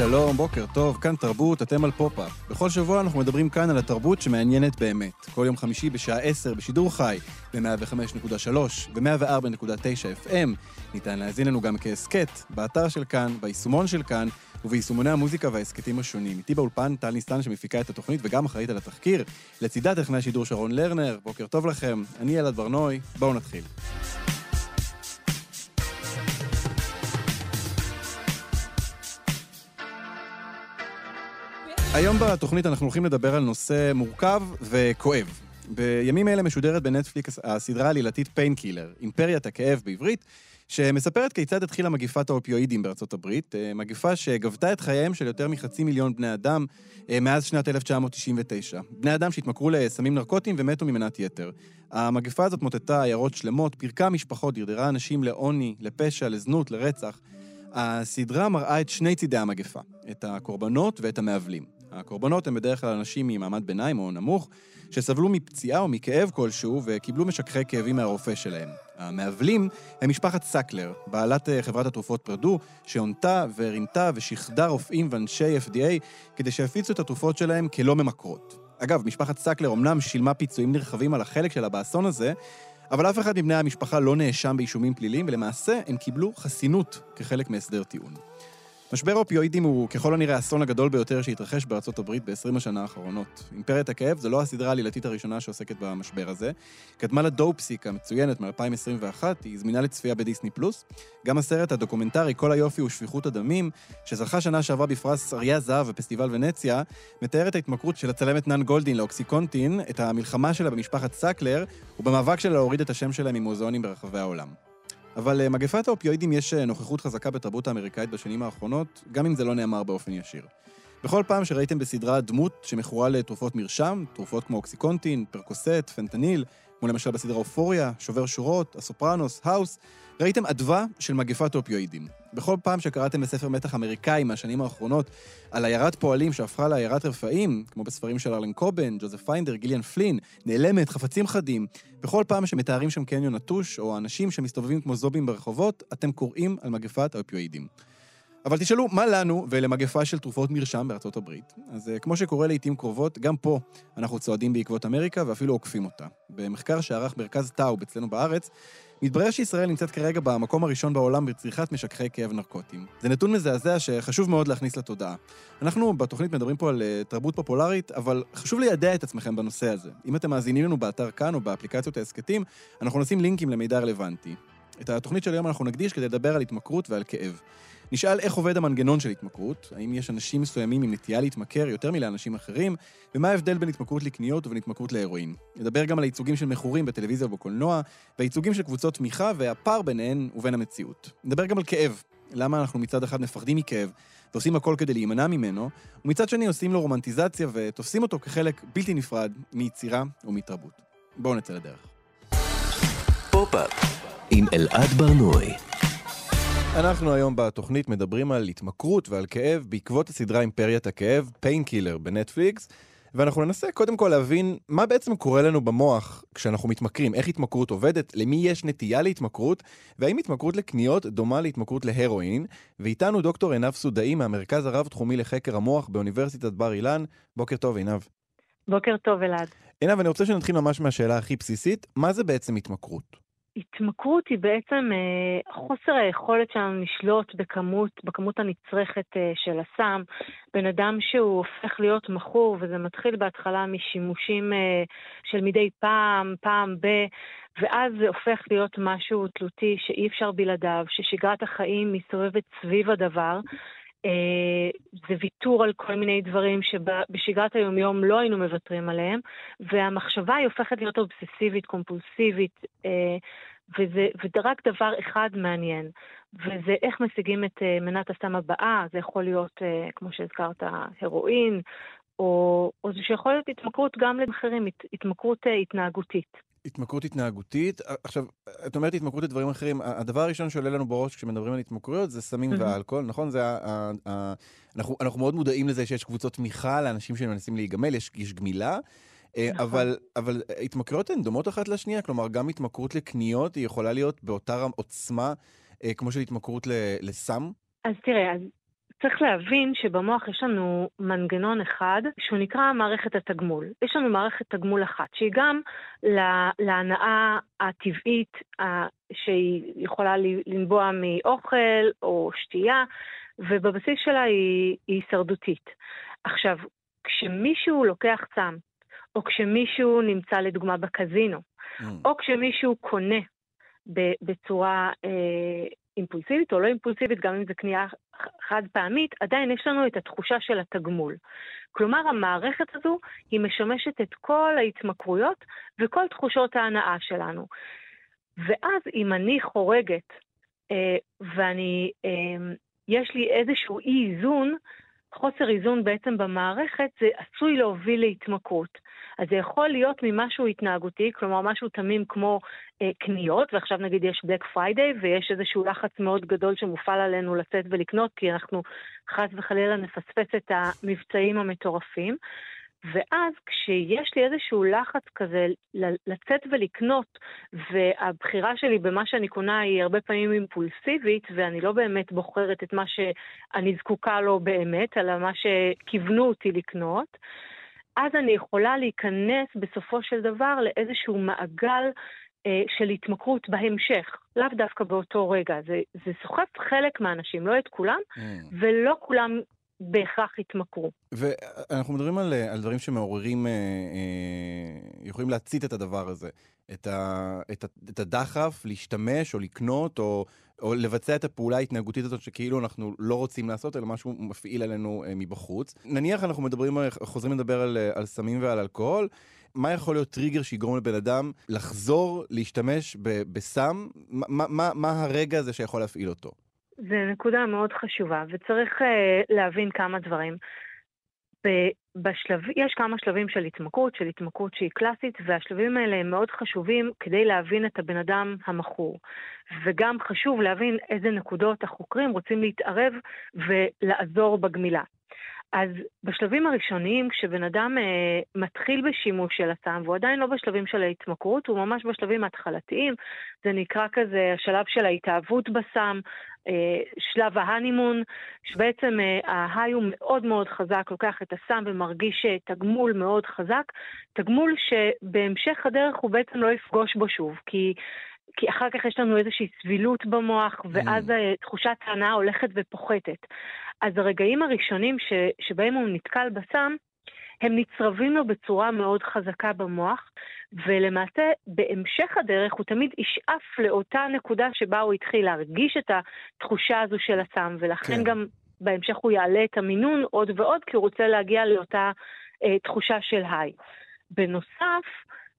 שלום, בוקר טוב, כאן תרבות, אתם על פופ-אפ. בכל שבוע אנחנו מדברים כאן על התרבות שמעניינת באמת. כל יום חמישי בשעה 10 בשידור חי, ב-105.3 ו-104.9 FM. ניתן להאזין לנו גם כהסכת, באתר של כאן, ביישומון של כאן, וביישומוני המוזיקה וההסכתים השונים. איתי באולפן טל ניסטן שמפיקה את התוכנית וגם אחראית על התחקיר. לצידה טכנאי השידור שרון לרנר, בוקר טוב לכם. אני אלעד בר-נוי, בואו נתחיל. היום בתוכנית אנחנו הולכים לדבר על נושא מורכב וכואב. בימים אלה משודרת בנטפליקס הסדרה העלילתית Painkiller, אימפריית הכאב בעברית, שמספרת כיצד התחילה מגיפת האופיואידים בארצות הברית, אה, מגיפה שגבתה את חייהם של יותר מחצי מיליון בני אדם אה, מאז שנת 1999. בני אדם שהתמכרו לסמים נרקוטיים ומתו ממנת יתר. המגפה הזאת מוטטה עיירות שלמות, פירקה משפחות, דרדרה אנשים לעוני, לפשע, לזנות, לרצח. הסדרה מראה את שני צידי המגפה, את הקורבנות ואת המעוולים. הקורבנות הם בדרך כלל אנשים ממעמד ביניים או נמוך, שסבלו מפציעה או מכאב כלשהו וקיבלו משככי כאבים מהרופא שלהם. המעוולים הם משפחת סאקלר, בעלת אה, חברת התרופות Purdue, שהונתה ורימתה ושיחדה רופאים ואנשי FDA כדי שיפיצו את התרופות שלהם כלא ממכרות. אגב, משפחת סאקלר אמנם שילמה פיצויים נרחבים על החלק שלה באסון הזה, אבל אף אחד מבני המשפחה לא נאשם באישומים פליליים, ולמעשה הם קיבלו חסינות כחלק מהסדר טיעון. משבר האופיואידים הוא ככל הנראה האסון הגדול ביותר שהתרחש בארצות הברית ב-20 השנה האחרונות. אימפריית הכאב זו לא הסדרה העלילתית הראשונה שעוסקת במשבר הזה. קדמה לה Dopesick המצוינת מ-2021, היא זמינה לצפייה בדיסני פלוס. גם הסרט הדוקומנטרי "כל היופי ושפיכות הדמים", שזכה שנה שעברה בפרס אריה זהב בפסטיבל ונציה, מתאר את ההתמכרות של הצלמת נאן גולדין לאוקסיקונטין, את המלחמה שלה במשפחת סאקלר, ובמאבק שלה להוריד את השם שלהם ממוזיאונים ברחבי העולם. אבל למגפת האופיואידים יש אה, נוכחות חזקה בתרבות האמריקאית בשנים האחרונות, גם אם זה לא נאמר באופן ישיר. בכל פעם שראיתם בסדרה דמות שמכורה לתרופות מרשם, תרופות כמו אוקסיקונטין, פרקוסט, פנטניל, כמו למשל בסדרה אופוריה, שובר שורות, הסופרנוס, האוס, ראיתם אדווה של מגפת אופיואידים. בכל פעם שקראתם בספר מתח אמריקאי מהשנים האחרונות על עיירת פועלים שהפכה לעיירת רפאים, כמו בספרים של הרלן קובן, ג'וזף פיינדר, גיליאן פלין, נעלמת, חפצים חדים, בכל פעם שמתארים שם קניון נטוש, או אנשים שמסתובבים כמו זובים ברחובות, אתם קוראים על מגפת האופיואידים. אבל תשאלו, מה לנו ולמגפה של תרופות מרשם בארצות הברית? אז אה, כמו שקורה לעיתים קרובות, גם פה אנחנו צועדים בעקבות אמריקה ואפילו עוקפים אותה. במחקר שערך מרכז טאוב אצלנו בארץ, מתברר שישראל נמצאת כרגע במקום הראשון בעולם בצריכת משככי כאב נרקוטיים. זה נתון מזעזע שחשוב מאוד להכניס לתודעה. אנחנו בתוכנית מדברים פה על uh, תרבות פופולרית, אבל חשוב לידע את עצמכם בנושא הזה. אם אתם מאזינים לנו באתר כאן או באפליקציות ההסכתים, אנחנו נשים לינקים למידע רלוונטי. את התוכנית של היום אנחנו נקדיש כדי לדבר על התמכרות ועל כאב. נשאל איך עובד המנגנון של התמכרות, האם יש אנשים מסוימים עם נטייה להתמכר יותר מלאנשים אחרים, ומה ההבדל בין התמכרות לקניות ובין התמכרות להרואין. נדבר גם על הייצוגים של מכורים בטלוויזיה ובקולנוע, והייצוגים של קבוצות תמיכה והפער ביניהן ובין המציאות. נדבר גם על כאב, למה אנחנו מצד אחד מפחדים מכאב ועושים הכל כדי להימנע ממנו, ומצד שני עושים לו רומנטיזציה ותופסים אותו כחלק בלתי נפרד מיצירה ומתרבות. בואו נצא לדרך. פופ-אפ עם אלעד בר-נוי אנחנו היום בתוכנית מדברים על התמכרות ועל כאב בעקבות הסדרה אימפריית הכאב, Painkiller בנטפליקס, ואנחנו ננסה קודם כל להבין מה בעצם קורה לנו במוח כשאנחנו מתמכרים, איך התמכרות עובדת, למי יש נטייה להתמכרות, והאם התמכרות לקניות דומה להתמכרות להרואין, ואיתנו דוקטור עינב סודאי מהמרכז הרב-תחומי לחקר המוח באוניברסיטת בר אילן. בוקר טוב עינב. בוקר טוב אלעד. עינב, אני רוצה שנתחיל ממש מהשאלה הכי בסיסית, מה זה בעצם התמכרות? התמכרות היא בעצם אה, חוסר היכולת שלנו לשלוט בכמות, בכמות הנצרכת אה, של הסם. בן אדם שהוא הופך להיות מכור, וזה מתחיל בהתחלה משימושים אה, של מדי פעם, פעם ב... ואז זה הופך להיות משהו תלותי שאי אפשר בלעדיו, ששגרת החיים מסתובבת סביב הדבר. אה, זה ויתור על כל מיני דברים שבשגרת היומיום לא היינו מוותרים עליהם, והמחשבה היא הופכת להיות אובססיבית, קומפולסיבית, אה, וזה, וזה רק דבר אחד מעניין, וזה איך משיגים את אה, מנת הסם הבאה, זה יכול להיות, כמו שהזכרת, הרואין, או, או זה שיכול להיות התמכרות גם לאחרים, התמכרות אה, התנהגותית. התמכרות התנהגותית. עכשיו, את אומרת התמכרות לדברים אחרים, הדבר הראשון שעולה לנו בראש כשמדברים על התמכרויות זה סמים mm-hmm. ואלכוהול, נכון? זה ה, ה, ה, אנחנו, אנחנו מאוד מודעים לזה שיש קבוצות תמיכה לאנשים שמנסים להיגמל, יש, יש גמילה. אה, נכון. אבל, אבל התמכרויות הן דומות אחת לשנייה, כלומר, גם התמכרות לקניות היא יכולה להיות באותה עוצמה אה, כמו של התמכרות לסם? אז תראה, אז צריך להבין שבמוח יש לנו מנגנון אחד שהוא נקרא מערכת התגמול. יש לנו מערכת תגמול אחת, שהיא גם להנאה הטבעית שהיא יכולה לנבוע מאוכל או שתייה, ובבסיס שלה היא, היא הישרדותית. עכשיו, כשמישהו לוקח סם, או כשמישהו נמצא לדוגמה בקזינו, mm. או כשמישהו קונה בצורה אה, אימפולסיבית או לא אימפולסיבית, גם אם זו קנייה חד פעמית, עדיין יש לנו את התחושה של התגמול. כלומר, המערכת הזו היא משמשת את כל ההתמכרויות וכל תחושות ההנאה שלנו. ואז אם אני חורגת אה, ואני, אה, יש לי איזשהו אי איזון, חוסר איזון בעצם במערכת, זה עשוי להוביל להתמכרות. אז זה יכול להיות ממשהו התנהגותי, כלומר משהו תמים כמו אה, קניות, ועכשיו נגיד יש Black Friday ויש איזשהו לחץ מאוד גדול שמופעל עלינו לצאת ולקנות, כי אנחנו חס וחלילה נפספס את המבצעים המטורפים. ואז כשיש לי איזשהו לחץ כזה לצאת ולקנות, והבחירה שלי במה שאני קונה היא הרבה פעמים אימפולסיבית, ואני לא באמת בוחרת את מה שאני זקוקה לו באמת, אלא מה שכיוונו אותי לקנות, אז אני יכולה להיכנס בסופו של דבר לאיזשהו מעגל אה, של התמכרות בהמשך, לאו דווקא באותו רגע. זה, זה סוחף חלק מהאנשים, לא את כולם, mm. ולא כולם בהכרח יתמכרו. ואנחנו מדברים על, על דברים שמעוררים, אה, אה, יכולים להצית את הדבר הזה. את, ה, את, ה, את הדחף להשתמש או לקנות או, או לבצע את הפעולה ההתנהגותית הזאת שכאילו אנחנו לא רוצים לעשות, אלא משהו מפעיל עלינו אה, מבחוץ. נניח אנחנו מדברים, חוזרים לדבר על, על סמים ועל אלכוהול. מה יכול להיות טריגר שיגרום לבן אדם לחזור להשתמש בסם? מה, מה, מה הרגע הזה שיכול להפעיל אותו? זו נקודה מאוד חשובה, וצריך uh, להבין כמה דברים. בשלב, יש כמה שלבים של התמכרות, של התמכרות שהיא קלאסית, והשלבים האלה הם מאוד חשובים כדי להבין את הבן אדם המכור. וגם חשוב להבין איזה נקודות החוקרים רוצים להתערב ולעזור בגמילה. אז בשלבים הראשוניים, כשבן אדם אה, מתחיל בשימוש של הסם, והוא עדיין לא בשלבים של ההתמכרות, הוא ממש בשלבים ההתחלתיים, זה נקרא כזה השלב של ההתאהבות בסם, אה, שלב ההנימון, שבעצם אה, ההיי הוא מאוד מאוד חזק, לוקח את הסם ומרגיש אה, תגמול מאוד חזק, תגמול שבהמשך הדרך הוא בעצם לא יפגוש בו שוב, כי... כי אחר כך יש לנו איזושהי סבילות במוח, ואז mm. תחושת ההנאה הולכת ופוחתת. אז הרגעים הראשונים ש, שבהם הוא נתקל בסם, הם נצרבים לו בצורה מאוד חזקה במוח, ולמעשה בהמשך הדרך הוא תמיד ישאף לאותה נקודה שבה הוא התחיל להרגיש את התחושה הזו של הסם, ולכן כן. גם בהמשך הוא יעלה את המינון עוד ועוד, כי הוא רוצה להגיע לאותה אה, תחושה של היי. בנוסף,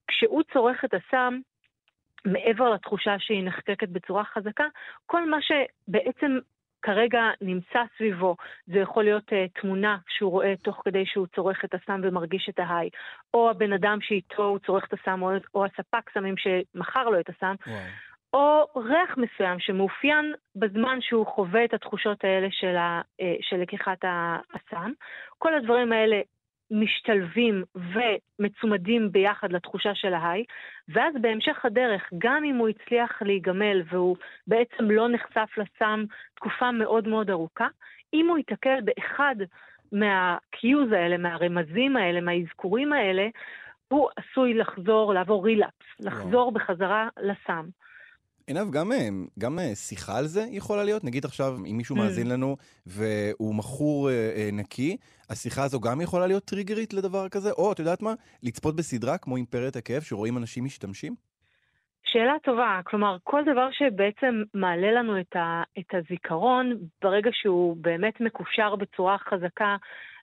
כשהוא צורך את הסם, מעבר לתחושה שהיא נחקקת בצורה חזקה, כל מה שבעצם כרגע נמצא סביבו, זה יכול להיות uh, תמונה שהוא רואה תוך כדי שהוא צורך את הסם ומרגיש את ההיי, או הבן אדם שאיתו הוא צורך את הסם, או, או הספק סמים שמכר לו את הסם, וואו. או ריח מסוים שמאופיין בזמן שהוא חווה את התחושות האלה של, ה, אה, של לקיחת הסם. כל הדברים האלה משתלבים ומצומדים ביחד לתחושה של ההיי, ואז בהמשך הדרך, גם אם הוא הצליח להיגמל והוא בעצם לא נחשף לסם תקופה מאוד מאוד ארוכה, אם הוא ייתקל באחד מה-cues האלה, מהרמזים האלה, מהאזכורים האלה, הוא עשוי לחזור, לעבור רילאפס, לחזור בחזרה לסם. עינב, גם, אה, גם אה, שיחה על זה יכולה להיות? נגיד עכשיו, אם מישהו mm. מאזין לנו והוא מכור אה, אה, נקי, השיחה הזו גם יכולה להיות טריגרית לדבר כזה? או, את יודעת מה? לצפות בסדרה כמו אימפריית הכאב, שרואים אנשים משתמשים? שאלה טובה. כלומר, כל דבר שבעצם מעלה לנו את, ה, את הזיכרון, ברגע שהוא באמת מקושר בצורה חזקה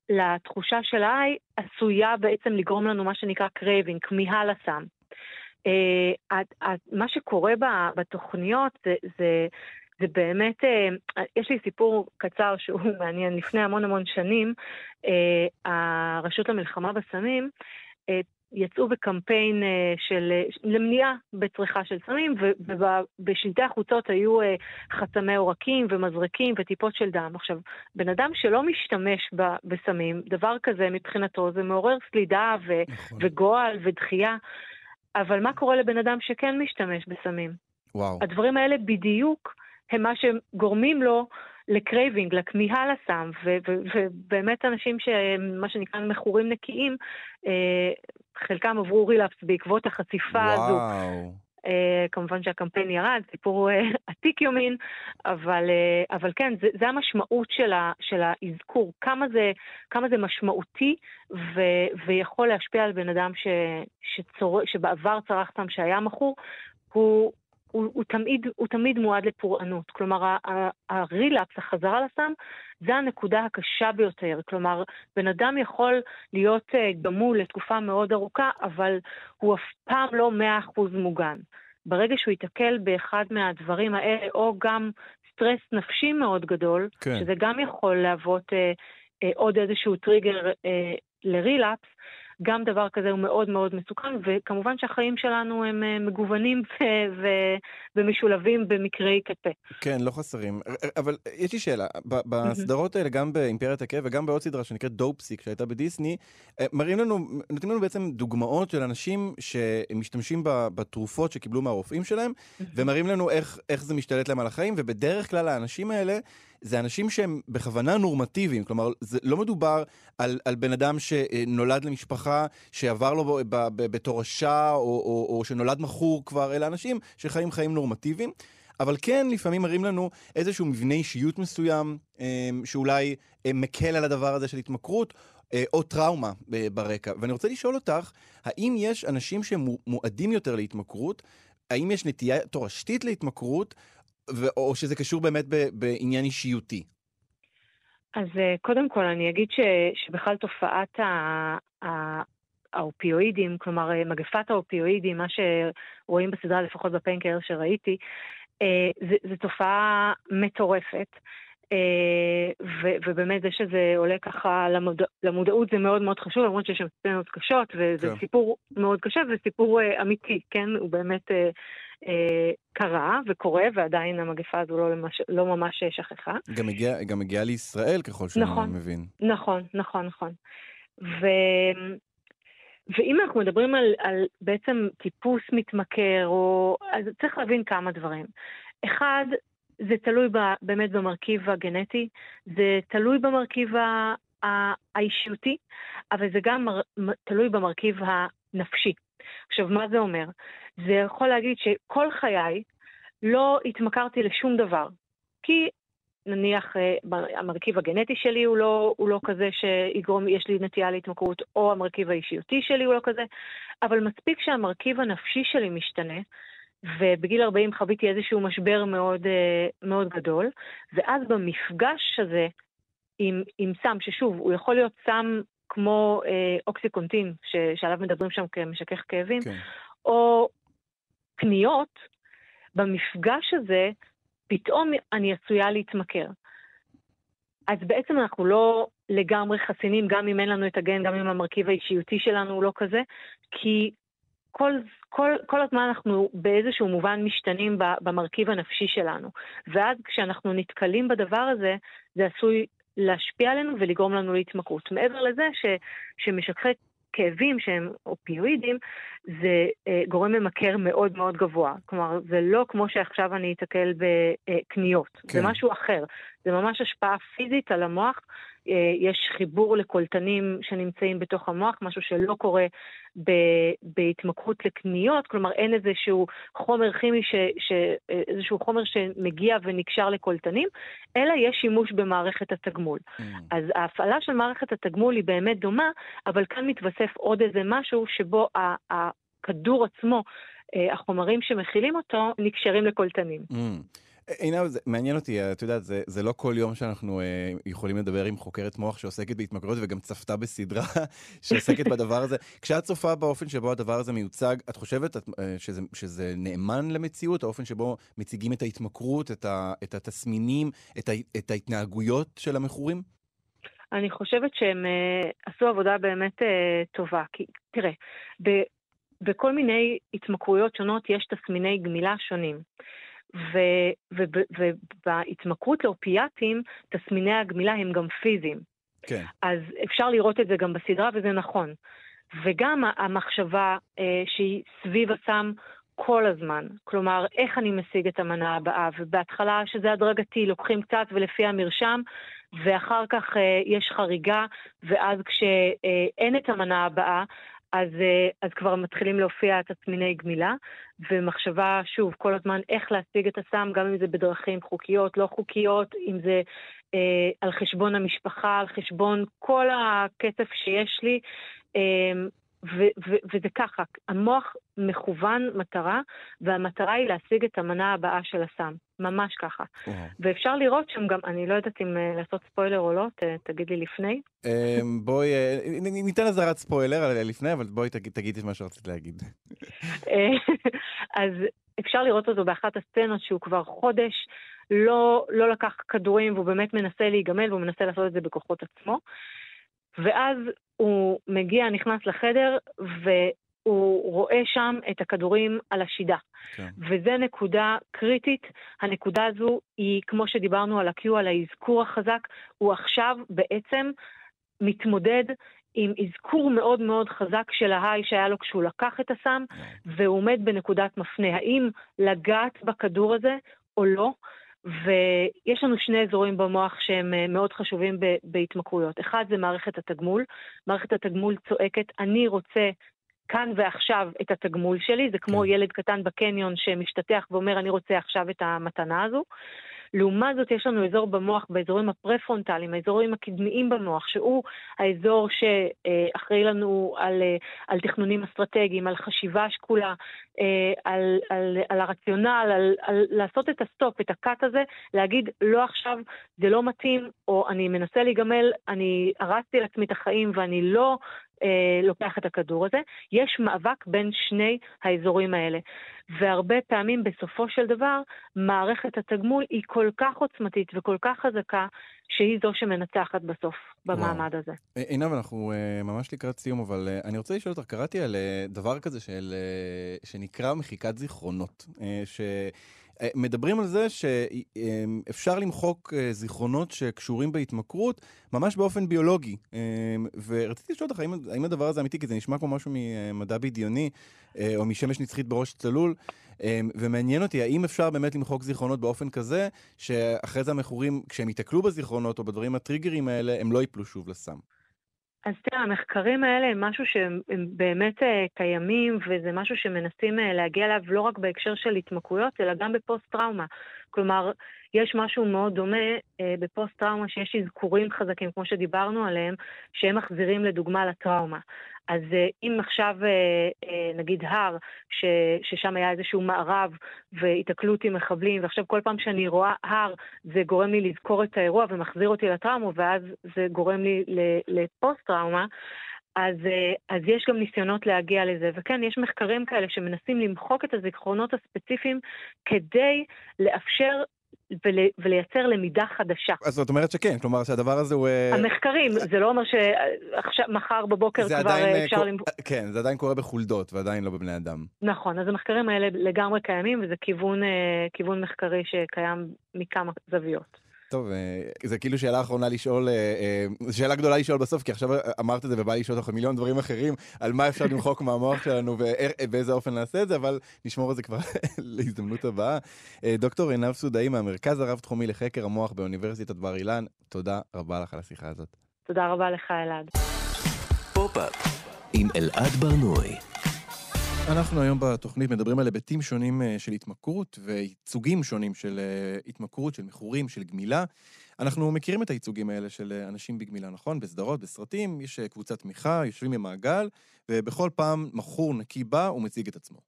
לתחושה של ה high, עשויה בעצם לגרום לנו מה שנקרא craving, כמיהה לסם. אה, מה שקורה בתוכניות זה, זה זה באמת, אה, יש לי סיפור קצר שהוא מעניין. לפני המון המון שנים, אה, הרשות למלחמה בסמים אה, יצאו בקמפיין של, למניעה בצריכה של סמים, ובשלטי החוצות היו חסמי עורקים ומזרקים וטיפות של דם. עכשיו, בן אדם שלא משתמש בסמים, דבר כזה מבחינתו זה מעורר סלידה ו- נכון. וגועל ודחייה. אבל מה קורה לבן אדם שכן משתמש בסמים? וואו. הדברים האלה בדיוק הם מה שגורמים לו ל craving, לכמיהה לסם, ובאמת אנשים שהם מה שנקרא מכורים נקיים, אה, חלקם עברו relapse בעקבות החשיפה וואו. הזו. אה, כמובן שהקמפיין ירד, סיפור אה, עתיק יומין, אבל, אה, אבל כן, זה, זה המשמעות של, ה, של האזכור, כמה זה, כמה זה משמעותי ו, ויכול להשפיע על בן אדם ש, שצור, שבעבר צרך סם שהיה מכור, הוא, הוא, הוא, תמיד, הוא תמיד מועד לפורענות. כלומר, ה relapse, החזרה לסם, זה הנקודה הקשה ביותר. כלומר, בן אדם יכול להיות אה, גמול לתקופה מאוד ארוכה, אבל הוא אף פעם לא מאה אחוז מוגן. ברגע שהוא ייתקל באחד מהדברים האלה, או גם סטרס נפשי מאוד גדול, כן. שזה גם יכול להוות אה, אה, עוד איזשהו טריגר אה, ל relapse, גם דבר כזה הוא מאוד מאוד מסוכן, וכמובן שהחיים שלנו הם אה, מגוונים ו- ו- ומשולבים במקרי קצה. כן, לא חסרים. אבל יש לי שאלה, בסדרות האלה, גם באימפריית הכאב וגם בעוד סדרה שנקראת דופסיק, שהייתה בדיסני, אה, מראים לנו, נותנים לנו בעצם דוגמאות של אנשים שמשתמשים בתרופות שקיבלו מהרופאים שלהם, ומראים לנו איך, איך זה משתלט להם על החיים, ובדרך כלל האנשים האלה... זה אנשים שהם בכוונה נורמטיביים, כלומר, זה לא מדובר על, על בן אדם שנולד למשפחה, שעבר לו בתורשה, או, או, או שנולד מכור כבר, אלא אנשים שחיים חיים נורמטיביים. אבל כן, לפעמים מראים לנו איזשהו מבנה אישיות מסוים, אמ, שאולי אה, מקל על הדבר הזה של התמכרות, אה, או טראומה אה, ברקע. ואני רוצה לשאול אותך, האם יש אנשים שמועדים יותר להתמכרות? האם יש נטייה תורשתית להתמכרות, או שזה קשור באמת בעניין אישיותי? אז אה, קודם כל אני אגיד ש- שבכלל תופעת ה- ה- האופיואידים, כלומר אה, מגפת האופיואידים, מה שרואים בסדרה, לפחות בפיינקר שראיתי, אה, זו תופעה מטורפת. ו- ובאמת זה שזה עולה ככה למוד- למודעות זה מאוד מאוד חשוב, למרות שיש שם סצנות קשות, וזה כן. סיפור מאוד קשה, זה סיפור אמיתי, כן? הוא באמת קרה וקורה, ועדיין המגפה הזו לא, למש, לא ממש שכחה. גם הגיעה גם הגיע לישראל, ככל שאני נכון, מבין. נכון, נכון, נכון. ו... ואם אנחנו מדברים על, על בעצם טיפוס מתמכר, או... אז צריך להבין כמה דברים. אחד, זה תלוי ב, באמת במרכיב הגנטי, זה תלוי במרכיב ה, האישיותי, אבל זה גם מר, תלוי במרכיב הנפשי. עכשיו, מה זה אומר? זה יכול להגיד שכל חיי לא התמכרתי לשום דבר. כי נניח אה, המרכיב הגנטי שלי הוא לא, הוא לא כזה שיגרום, יש לי נטייה להתמכרות, או המרכיב האישיותי שלי הוא לא כזה, אבל מספיק שהמרכיב הנפשי שלי משתנה, ובגיל 40 חוויתי איזשהו משבר מאוד, אה, מאוד גדול, ואז במפגש הזה עם, עם סם, ששוב, הוא יכול להיות סם כמו אה, אוקסיקונטין, ש, שעליו מדברים שם כמשכך כאבים, כן. או קניות, במפגש הזה פתאום אני עשויה להתמכר. אז בעצם אנחנו לא לגמרי חסינים, גם אם אין לנו את הגן, גם אם המרכיב האישיותי שלנו הוא לא כזה, כי כל, כל, כל הזמן אנחנו באיזשהו מובן משתנים במרכיב הנפשי שלנו. ואז כשאנחנו נתקלים בדבר הזה, זה עשוי להשפיע עלינו ולגרום לנו להתמכרות. מעבר לזה ש, שמשככי כאבים שהם אופיואידים, זה אה, גורם ממכר מאוד מאוד גבוה. כלומר, זה לא כמו שעכשיו אני אתקל בקניות, כן. זה משהו אחר. זה ממש השפעה פיזית על המוח. אה, יש חיבור לקולטנים שנמצאים בתוך המוח, משהו שלא קורה ב- בהתמכרות לקניות, כלומר אין איזשהו חומר כימי, ש- ש- איזשהו חומר שמגיע ונקשר לקולטנים, אלא יש שימוש במערכת התגמול. Mm. אז ההפעלה של מערכת התגמול היא באמת דומה, אבל כאן מתווסף עוד איזה משהו שבו הכדור עצמו, אה, החומרים שמכילים אותו, נקשרים לקולטנים. Mm. עינב, זה מעניין אותי, את יודעת, זה, זה לא כל יום שאנחנו אה, יכולים לדבר עם חוקרת מוח שעוסקת בהתמכרויות וגם צפתה בסדרה שעוסקת בדבר הזה. כשאת צופה באופן שבו הדבר הזה מיוצג, את חושבת את, אה, שזה, שזה נאמן למציאות, האופן שבו מציגים את ההתמכרות, את, ה, את התסמינים, את, ה, את ההתנהגויות של המכורים? אני חושבת שהם אה, עשו עבודה באמת אה, טובה. כי תראה, ב, בכל מיני התמכרויות שונות יש תסמיני גמילה שונים. ובהתמכרות לאופיאטים, תסמיני הגמילה הם גם פיזיים. כן. אז אפשר לראות את זה גם בסדרה, וזה נכון. וגם המחשבה אה, שהיא סביב הסם כל הזמן. כלומר, איך אני משיג את המנה הבאה, ובהתחלה שזה הדרגתי, לוקחים קצת ולפי המרשם, ואחר כך אה, יש חריגה, ואז כשאין אה, את המנה הבאה, אז, אה, אז כבר מתחילים להופיע תסמיני גמילה, ומחשבה, שוב, כל הזמן איך להשיג את הסם, גם אם זה בדרכים חוקיות, לא חוקיות, אם זה אה, על חשבון המשפחה, על חשבון כל הכסף שיש לי. אה, ו- ו- וזה ככה, המוח מכוון מטרה, והמטרה היא להשיג את המנה הבאה של הסם. ממש ככה. ואפשר לראות שם גם, אני לא יודעת אם uh, לעשות ספוילר או לא, ת, תגיד לי לפני. Um, בואי, uh, ניתן אזהרת ספוילר לפני, אבל בואי תגיד, תגידי את מה שרצית להגיד. אז אפשר לראות אותו באחת הסצנות שהוא כבר חודש לא, לא לקח כדורים, והוא באמת מנסה להיגמל, והוא מנסה לעשות את זה בכוחות עצמו. ואז הוא מגיע, נכנס לחדר, והוא רואה שם את הכדורים על השידה. כן. וזו נקודה קריטית. הנקודה הזו היא, כמו שדיברנו על ה-Q, על האזכור החזק, הוא עכשיו בעצם מתמודד עם אזכור מאוד מאוד חזק של ההיי שהיה לו כשהוא לקח את הסם, כן. והוא עומד בנקודת מפנה. האם לגעת בכדור הזה או לא? ויש לנו שני אזורים במוח שהם אה, מאוד חשובים בהתמכרויות. אחד זה מערכת התגמול. מערכת התגמול צועקת, אני רוצה כאן ועכשיו את התגמול שלי, זה כמו כן. ילד קטן בקניון שמשתטח ואומר, אני רוצה עכשיו את המתנה הזו. לעומת זאת, יש לנו אזור במוח, באזורים הפרה-פרונטליים, האזורים הקדמיים במוח, שהוא האזור שאחראי לנו על, על תכנונים אסטרטגיים, על חשיבה שקולה, על, על, על הרציונל, על, על לעשות את ה stop, את ה cut הזה, להגיד, לא עכשיו, זה לא מתאים, או אני מנסה להיגמל, אני הרסתי לעצמי את החיים ואני לא אה, לוקח את הכדור הזה. יש מאבק בין שני האזורים האלה. והרבה פעמים בסופו של דבר, מערכת התגמול היא כל כך עוצמתית וכל כך חזקה, שהיא זו שמנצחת בסוף במעמד וואו. הזה. אה, עינב, אנחנו uh, ממש לקראת סיום, אבל uh, אני רוצה לשאול אותך, קראתי על uh, דבר כזה של, uh, שנקרא מחיקת זיכרונות, uh, ש... מדברים על זה שאפשר למחוק זיכרונות שקשורים בהתמכרות ממש באופן ביולוגי. ורציתי לשאול אותך, האם, הדבר הזה אמיתי? כי זה נשמע כמו משהו ממדע בדיוני, או משמש נצחית בראש צלול. ומעניין אותי, האם אפשר באמת למחוק זיכרונות באופן כזה, שאחרי זה המכורים, כשהם ייתקלו בזיכרונות או בדברים הטריגרים האלה, הם לא ייפלו שוב לסם. אז תראה, המחקרים האלה הם משהו שהם באמת אה, קיימים, וזה משהו שמנסים אה, להגיע אליו לא רק בהקשר של התמכרויות, אלא גם בפוסט-טראומה. כלומר, יש משהו מאוד דומה אה, בפוסט-טראומה, שיש אזכורים חזקים, כמו שדיברנו עליהם, שהם מחזירים לדוגמה לטראומה. אז אה, אם עכשיו, אה, אה, נגיד הר, ש, ששם היה איזשהו מערב והיתקלות עם מחבלים, ועכשיו כל פעם שאני רואה הר, זה גורם לי לזכור את האירוע ומחזיר אותי לטראומה, ואז זה גורם לי לפוסט-טראומה, אז, אז יש גם ניסיונות להגיע לזה. וכן, יש מחקרים כאלה שמנסים למחוק את הזיכרונות הספציפיים כדי לאפשר ול, ולייצר למידה חדשה. אז זאת אומרת שכן, כלומר שהדבר הזה הוא... אה, המחקרים, זה לא אומר שמחר בבוקר כבר אה, אפשר... למ... כן, זה עדיין קורה בחולדות ועדיין לא בבני אדם. נכון, אז המחקרים האלה לגמרי קיימים וזה כיוון, אה, כיוון מחקרי שקיים מכמה זוויות. טוב, אה, זה כאילו שאלה אחרונה לשאול, אה, אה, שאלה גדולה לשאול בסוף, כי עכשיו אמרת את זה ובא לי לשאול אותך מיליון דברים אחרים, על מה אפשר למחוק מהמוח שלנו ובאיזה אופן נעשה את זה, אבל נשמור את זה כבר להזדמנות הבאה. דוקטור עינב סודאי מהמרכז הרב-תחומי לחקר המוח באוניברסיטת בר אילן, תודה רבה לך על השיחה הזאת. תודה רבה לך, אלעד. אנחנו היום בתוכנית מדברים על היבטים שונים אה, של התמכרות וייצוגים שונים של אה, התמכרות, של מכורים, של גמילה. אנחנו מכירים את הייצוגים האלה של אה, אנשים בגמילה, נכון? בסדרות, בסרטים, יש קבוצת תמיכה, יושבים במעגל, ובכל פעם מכור נקי בא ומציג את עצמו.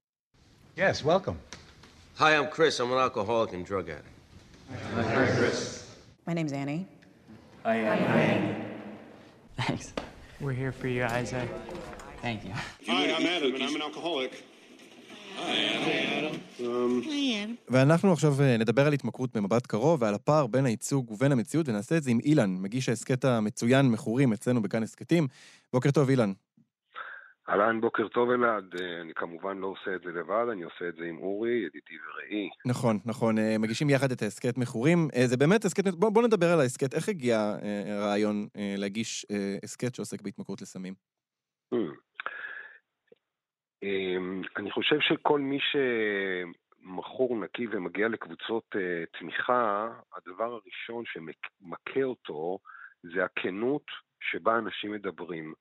Yes, welcome. Hi, I'm Chris. I'm an alcoholic and drug addict. My name's Annie. Thanks. We're here for you, Isaac. Thank you. Hi, I'm Adam, and I'm an alcoholic. ואנחנו עכשיו אה, נדבר על התמכרות במבט קרוב ועל הפער בין הייצוג ובין המציאות, ונעשה את זה עם אילן, מגיש ההסכת המצוין מכורים אצלנו בכאן הסכתים. בוקר טוב, אילן. אהלן, בוקר טוב אלעד. אה, אני כמובן לא עושה את זה לבד, אני עושה את זה עם אורי, ידידי ורעי. נכון, נכון, אה, מגישים יחד את ההסכת מכורים. זה באמת הסכת, בוא, בוא נדבר על ההסכת. איך הגיע הרעיון להגיש הסכת שעוסק בהתמכרות לסמים? Hmm. אמ, אני חושב שכל מי שמכור נקי ומגיע לקבוצות אה, תמיכה, הדבר הראשון שמכה אותו זה הכנות שבה אנשים מדברים.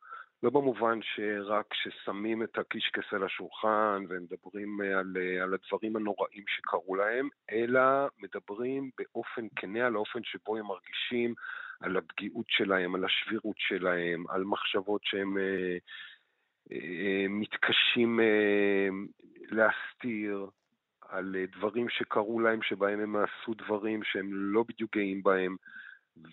לא במובן שרק ששמים את הקישקס על השולחן ומדברים אה, על, אה, על הדברים הנוראים שקרו להם, אלא מדברים באופן כנה על האופן שבו הם מרגישים, על הפגיעות שלהם, על השבירות שלהם, על מחשבות שהם אה, אה, מתקשים אה, להסתיר, על אה, דברים שקרו להם שבהם הם עשו דברים שהם לא בדיוק גאים בהם.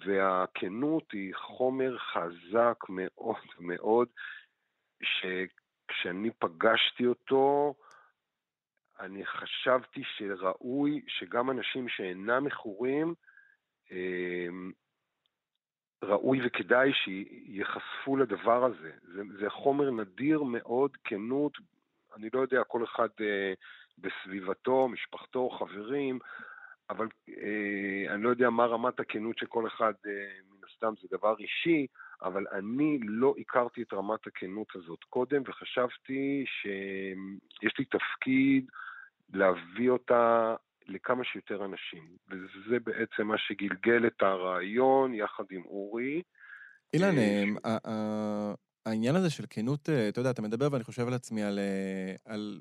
והכנות היא חומר חזק מאוד מאוד, שכשאני פגשתי אותו, אני חשבתי שראוי שגם אנשים שאינם מכורים, ראוי וכדאי שייחשפו לדבר הזה. זה, זה חומר נדיר מאוד, כנות, אני לא יודע, כל אחד אה, בסביבתו, משפחתו, חברים, אבל אה, אני לא יודע מה רמת הכנות של כל אחד, אה, מן הסתם זה דבר אישי, אבל אני לא הכרתי את רמת הכנות הזאת קודם, וחשבתי שיש לי תפקיד להביא אותה לכמה שיותר אנשים. וזה בעצם מה שגלגל את הרעיון יחד עם אורי. אילן, אה, אה, העניין הזה של כנות, אה, אתה יודע, אתה מדבר ואני חושב על עצמי על, על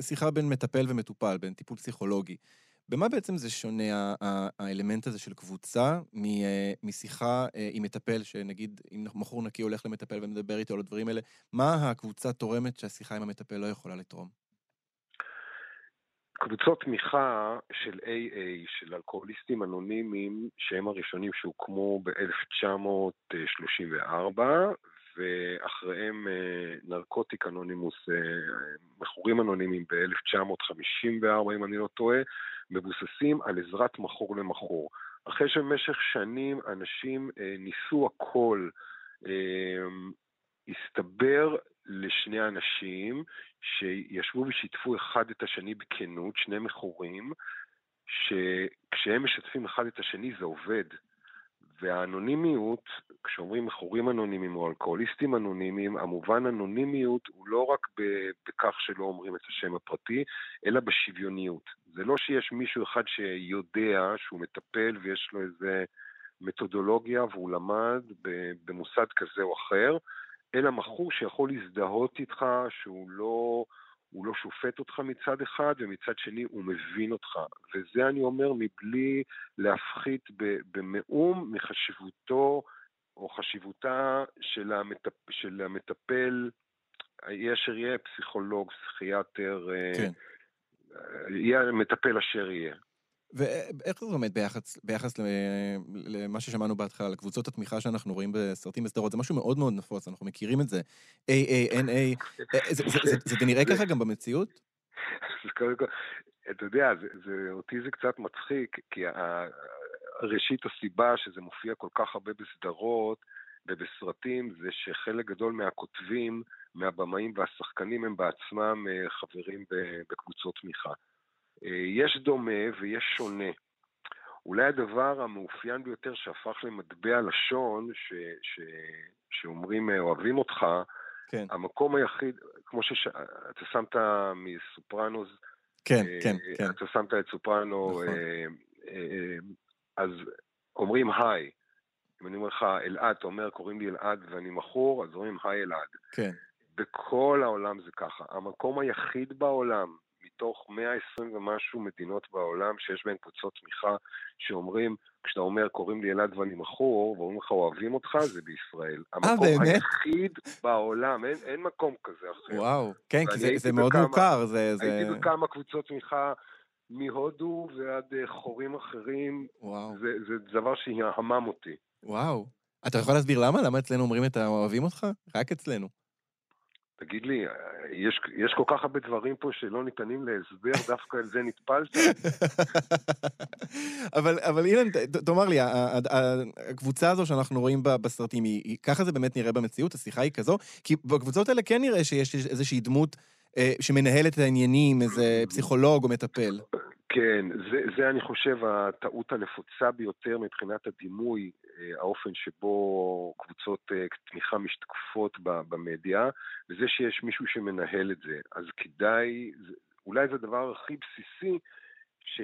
שיחה בין מטפל ומטופל, בין טיפול פסיכולוגי. במה בעצם זה שונה האלמנט הזה של קבוצה משיחה עם מטפל, שנגיד אם מכור נקי הולך למטפל ומדבר איתו על הדברים האלה, מה הקבוצה תורמת שהשיחה עם המטפל לא יכולה לתרום? קבוצות תמיכה של AA, של אלכוהוליסטים אנונימיים, שהם הראשונים שהוקמו ב-1934, ואחריהם אה, נרקוטיק אנונימוס, אה, מכורים אנונימיים ב-1954, אם אני לא טועה, מבוססים על עזרת מכור למכור. אחרי שבמשך שנים אנשים אה, ניסו הכל, הסתבר לשני אנשים שישבו ושיתפו אחד את השני בכנות, שני מכורים, שכשהם משתפים אחד את השני זה עובד. והאנונימיות, כשאומרים מכורים אנונימיים או אלכוהוליסטים אנונימיים, המובן אנונימיות הוא לא רק בכך שלא אומרים את השם הפרטי, אלא בשוויוניות. זה לא שיש מישהו אחד שיודע שהוא מטפל ויש לו איזה מתודולוגיה והוא למד במוסד כזה או אחר, אלא מכור שיכול להזדהות איתך, שהוא לא, הוא לא שופט אותך מצד אחד, ומצד שני הוא מבין אותך. וזה אני אומר מבלי להפחית במאום מחשיבותו או חשיבותה של, המטפ, של המטפל, יהיה אשר יהיה פסיכולוג, פסיכיאטר, אה, כן. יהיה המטפל אשר יהיה. ואיך זה עומד ביחס, ביחס למה ששמענו בהתחלה, לקבוצות התמיכה שאנחנו רואים בסרטים בסדרות? זה משהו מאוד מאוד נפוץ, אנחנו מכירים את זה. AA, NA, זה, נראה ככה גם במציאות? קודם כל, אתה יודע, אותי זה קצת מצחיק, כי ראשית הסיבה שזה מופיע כל כך הרבה בסדרות ובסרטים, זה שחלק גדול מהכותבים, מהבמאים והשחקנים הם בעצמם אה, חברים בקבוצות תמיכה. אה, יש דומה ויש שונה. אולי הדבר המאופיין ביותר שהפך למטבע לשון, ש, ש, שאומרים אה, אוהבים אותך, כן. המקום היחיד, כמו שאתה שמת מסופרנוס, כן, אה, כן, כן. אתה שמת את סופרנו, נכון. אה, אה, אז אומרים היי. אם אני אומר לך אלעד, אתה אומר קוראים לי אלעד ואני מכור, אז אומרים היי אלעד. כן. בכל העולם זה ככה. המקום היחיד בעולם מתוך 120 ומשהו מדינות בעולם שיש בהן קבוצות תמיכה שאומרים, כשאתה אומר קוראים לי אלעד ואני מכור, ואומרים לך אוהבים אותך, זה בישראל. אה, באמת? המקום היחיד בעולם, אין, אין מקום כזה אחר. וואו, כן, כי זה, זה מאוד בכמה, מוכר. זה, הייתי זה... בכמה קבוצות תמיכה מהודו ועד אה, חורים אחרים, וואו. זה, זה דבר שהמם אותי. וואו. אתה יכול להסביר למה? למה אצלנו אומרים את האוהבים אותך? רק אצלנו. תגיד לי, יש, יש כל כך הרבה דברים פה שלא ניתנים להסבר, דווקא על זה נטפלת? אבל, אבל אילן, ת- תאמר לי, הקבוצה הזו שאנחנו רואים בסרטים, היא, היא, ככה זה באמת נראה במציאות? השיחה היא כזו? כי בקבוצות האלה כן נראה שיש איזושהי דמות אה, שמנהלת את העניינים, איזה פסיכולוג או מטפל. כן, זה, זה אני חושב הטעות הנפוצה ביותר מבחינת הדימוי, אה, האופן שבו קבוצות אה, תמיכה משתקפות במדיה, וזה שיש מישהו שמנהל את זה. אז כדאי, אולי זה הדבר הכי בסיסי, ש,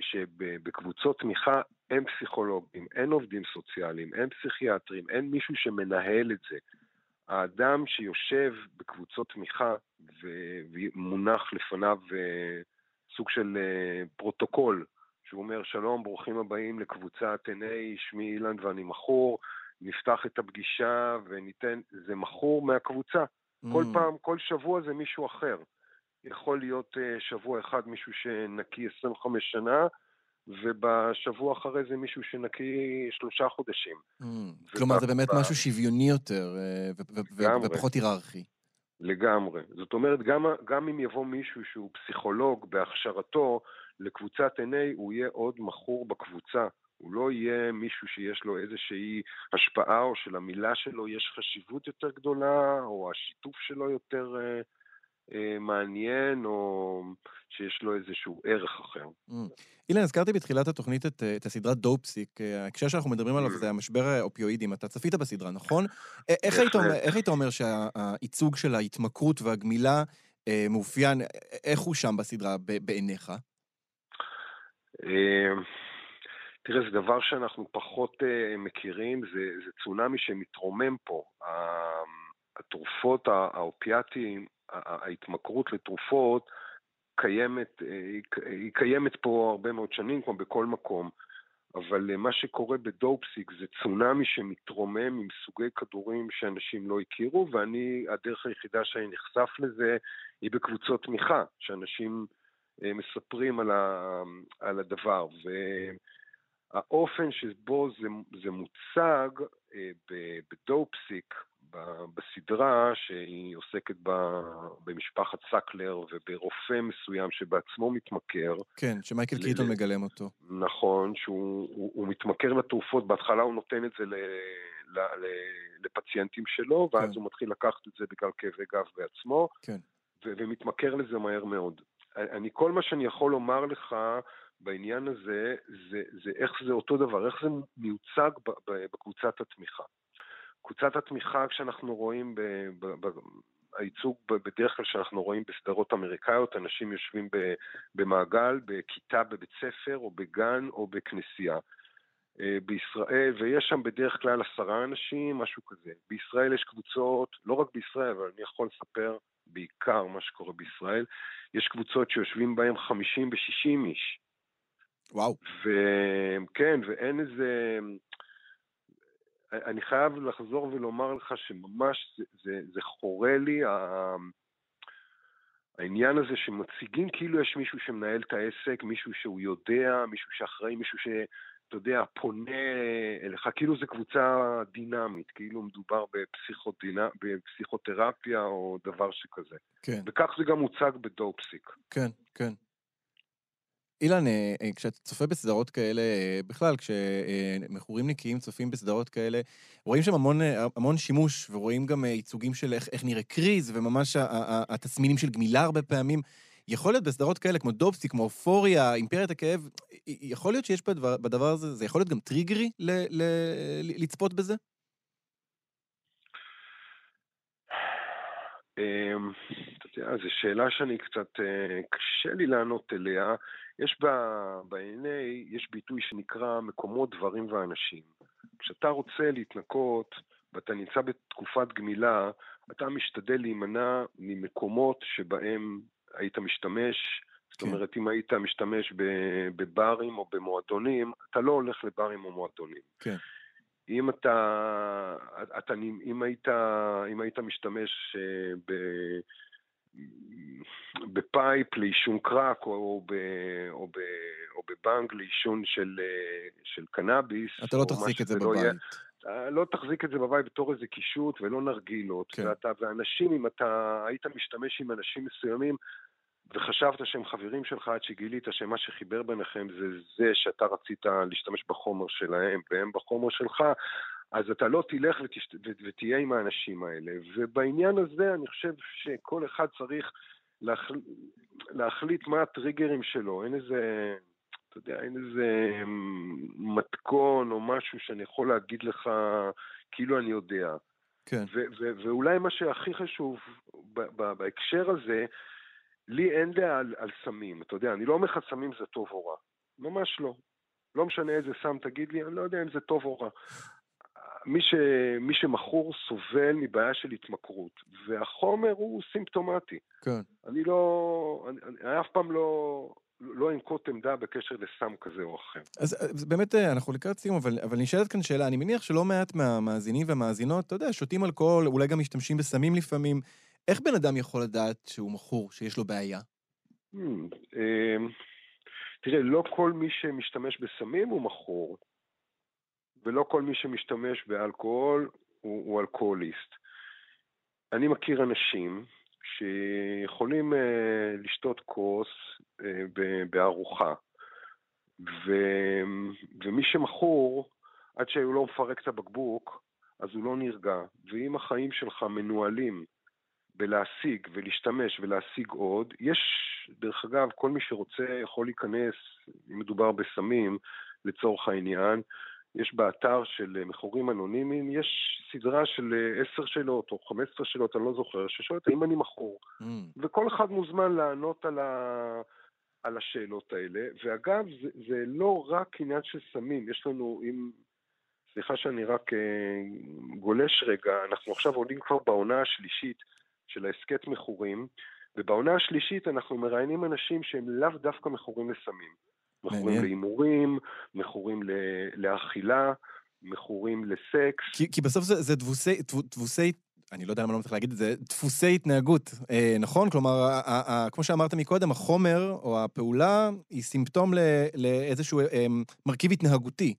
שבקבוצות תמיכה אין פסיכולוגים, אין עובדים סוציאליים, אין פסיכיאטרים, אין מישהו שמנהל את זה. האדם שיושב בקבוצות תמיכה ומונח לפניו אה, סוג של אה, פרוטוקול, שהוא אומר, שלום, ברוכים הבאים לקבוצת NA, שמי אילן ואני מכור, נפתח את הפגישה וניתן, זה מכור מהקבוצה. כל Mm. פעם, כל שבוע זה מישהו אחר. יכול להיות אה, שבוע אחד מישהו שנקי 25 שנה, ובשבוע אחרי זה מישהו שנקי שלושה חודשים. Mm. כלומר, זה באמת משהו שוויוני יותר, אה. ופחות היררכי. לגמרי. זאת אומרת, גם, גם אם יבוא מישהו שהוא פסיכולוג בהכשרתו לקבוצת NA, הוא יהיה עוד מכור בקבוצה. הוא לא יהיה מישהו שיש לו איזושהי השפעה, או שלמילה שלו יש חשיבות יותר גדולה, או השיתוף שלו יותר אה, מעניין, או שיש לו איזשהו ערך אחר. Mm. אילן, הזכרתי בתחילת התוכנית את, אה, את הסדרה דופסיק. אה, ההקשר שאנחנו מדברים עליו Mm. זה המשבר האופיואידים. אתה צפית בסדרה, נכון? אה, איך היית, אומר. איך היית אומר שהייצוג של ההתמכרות והגמילה אה, מאופיין, אה, איך הוא שם בסדרה בעיניך? אה, תראה, זה דבר שאנחנו פחות אה, מכירים, זה, זה צונאמי שמתרומם פה. התרופות הא- האופיאטיים, ההתמכרות לתרופות, קיימת, אה, היא קיימת פה הרבה מאוד שנים, כמו בכל מקום. אבל אה, מה שקורה בדופסיק זה צונאמי שמתרומם עם סוגי כדורים שאנשים לא הכירו, ואני, הדרך היחידה שאני נחשף לזה היא בקבוצות תמיכה, שאנשים אה, מספרים על, ה, על הדבר. והאופן שבו זה, זה מוצג בדופסיק, בסדרה שהיא עוסקת ב- במשפחת סקלר וברופא מסוים שבעצמו מתמכר, כן, שמייקל ל- קיטון מגלם אותו. נכון, שהוא הוא, הוא מתמכר לתרופות, בהתחלה הוא נותן את זה ל, ל, ל, לפציינטים שלו, ואז כן. הוא מתחיל לקחת את זה בגלל כאבי גב בעצמו, כן. ו, ומתמכר לזה מהר מאוד. אני, כל מה שאני יכול לומר לך בעניין הזה, זה, זה איך זה אותו דבר, איך זה מיוצג בקבוצת התמיכה. קבוצת התמיכה, כשאנחנו רואים, ב, ב, ב, הייצוג בדרך כלל שאנחנו רואים בסדרות אמריקאיות, אנשים יושבים ב, במעגל, בכיתה בבית ספר, או בגן, או בכנסייה. אה, בישראל, ויש שם בדרך כלל עשרה אנשים, משהו כזה. בישראל יש קבוצות, לא רק בישראל, אבל אני יכול לספר בעיקר מה שקורה בישראל, יש קבוצות שיושבים בהן 50 ו-60 איש. וואו. וכן, ואין איזה... אני חייב לחזור ולומר לך שממש זה, זה, זה חורה לי, ה- העניין הזה שמציגים כאילו יש מישהו שמנהל את העסק, מישהו שהוא יודע, מישהו שאחראי, מישהו שאתה יודע, פונה אליך, כאילו זו קבוצה דינמית, כאילו מדובר בפסיכודינה, בפסיכותרפיה או דבר שכזה. כן. וכך זה גם מוצג בדופסיק. כן, כן. אילן, אה, אה, כשאתה צופה בסדרות כאלה, אה, בכלל, כשמכורים נקיים צופים בסדרות כאלה, רואים שם המון, המון שימוש, ורואים גם ייצוגים של איך, איך נראה קריז, וממש התסמינים של גמילה הרבה פעמים. יכול להיות בסדרות כאלה, כמו דופסי, כמו אופוריה, אימפריית הכאב, יכול להיות שיש בדבר, בדבר הזה, זה יכול להיות גם טריגרי ל, ל, ל, לצפות בזה? אמ, זו שאלה שאני קצת, קשה לי לענות אליה. יש ב-NA, יש ביטוי שנקרא מקומות, דברים ואנשים. כשאתה רוצה להתנקות ואתה נמצא בתקופת גמילה, אתה משתדל להימנע ממקומות שבהם היית משתמש. זאת כן. אומרת, אם היית משתמש בברים או במועדונים, אתה לא הולך לברים או מועדונים. כן. אם אתה, אתה אם היית, אם היית משתמש אה, ב, ב pipe לעישון קרק או, ב, או, ב, או בבאנג לעישון של, של קנאביס. אתה לא תחזיק את זה לא בבית. יהיה, לא תחזיק את זה בבית בתור איזה קישוט ולא נרגילות. כן. ואתה, ואנשים, אם אתה היית משתמש עם אנשים מסוימים וחשבת שהם חברים שלך עד שגילית שמה שחיבר ביניכם זה זה שאתה רצית להשתמש בחומר שלהם והם בחומר שלך, אז אתה לא תלך ותשת... ותהיה עם האנשים האלה. ובעניין הזה אני חושב שכל אחד צריך להחל... להחליט מה הטריגרים שלו. אין איזה, אתה יודע, אין איזה מתכון או משהו שאני יכול להגיד לך כאילו אני יודע. כן. ו- ו- ואולי מה שהכי חשוב ב- ב- בהקשר הזה, לי אין דעה על, על סמים. אתה יודע, אני לא אומר לך סמים זה טוב או רע. ממש לא. לא משנה איזה סם תגיד לי, אני לא יודע אם זה טוב או רע. מי, ש, מי שמכור סובל מבעיה של התמכרות, והחומר הוא סימפטומטי. כן. אני לא, אני, אני אף פעם לא, לא אנקוט עמדה בקשר לסם כזה או אחר. אז, אז באמת אה, אנחנו לקראת סיום, אבל, אבל נשאלת כאן שאלה, אני מניח שלא מעט מהמאזינים והמאזינות, אתה יודע, שותים אלכוהול, אולי גם משתמשים בסמים לפעמים. איך בן אדם יכול לדעת שהוא מכור, שיש לו בעיה? Hmm, אמ, תראה, לא כל מי שמשתמש בסמים הוא מכור. ולא כל מי שמשתמש באלכוהול הוא, הוא אלכוהוליסט. אני מכיר אנשים שיכולים uh, לשתות כוס uh, בארוחה, ו, ומי שמכור, עד שהוא לא מפרק את הבקבוק, אז הוא לא נרגע. ואם החיים שלך מנוהלים בלהשיג ולהשתמש ולהשיג עוד, יש, דרך אגב, כל מי שרוצה יכול להיכנס, אם מדובר בסמים, לצורך העניין, יש באתר של מכורים אנונימיים, יש סדרה של עשר שאלות או חמש עשרה שאלות, אני לא זוכר, ששואלת האם אני מכור. Mm. וכל אחד מוזמן לענות על, ה... על השאלות האלה. ואגב, זה, זה לא רק עניין של סמים, יש לנו, אם... סליחה שאני רק אה, גולש רגע, אנחנו עכשיו עולים כבר בעונה השלישית של ההסכת מכורים, ובעונה השלישית אנחנו מראיינים אנשים שהם לאו דווקא מכורים לסמים. מכורים להימורים, מכורים לאכילה, מכורים לסקס. כי, כי בסוף זה, זה דבוסי, דבוסי, אני לא יודע למה לא צריך להגיד את זה, דפוסי התנהגות, אה, נכון? כלומר, ה, ה, ה, כמו שאמרת מקודם, החומר או הפעולה היא סימפטום ל, לאיזשהו אה, מרכיב התנהגותי.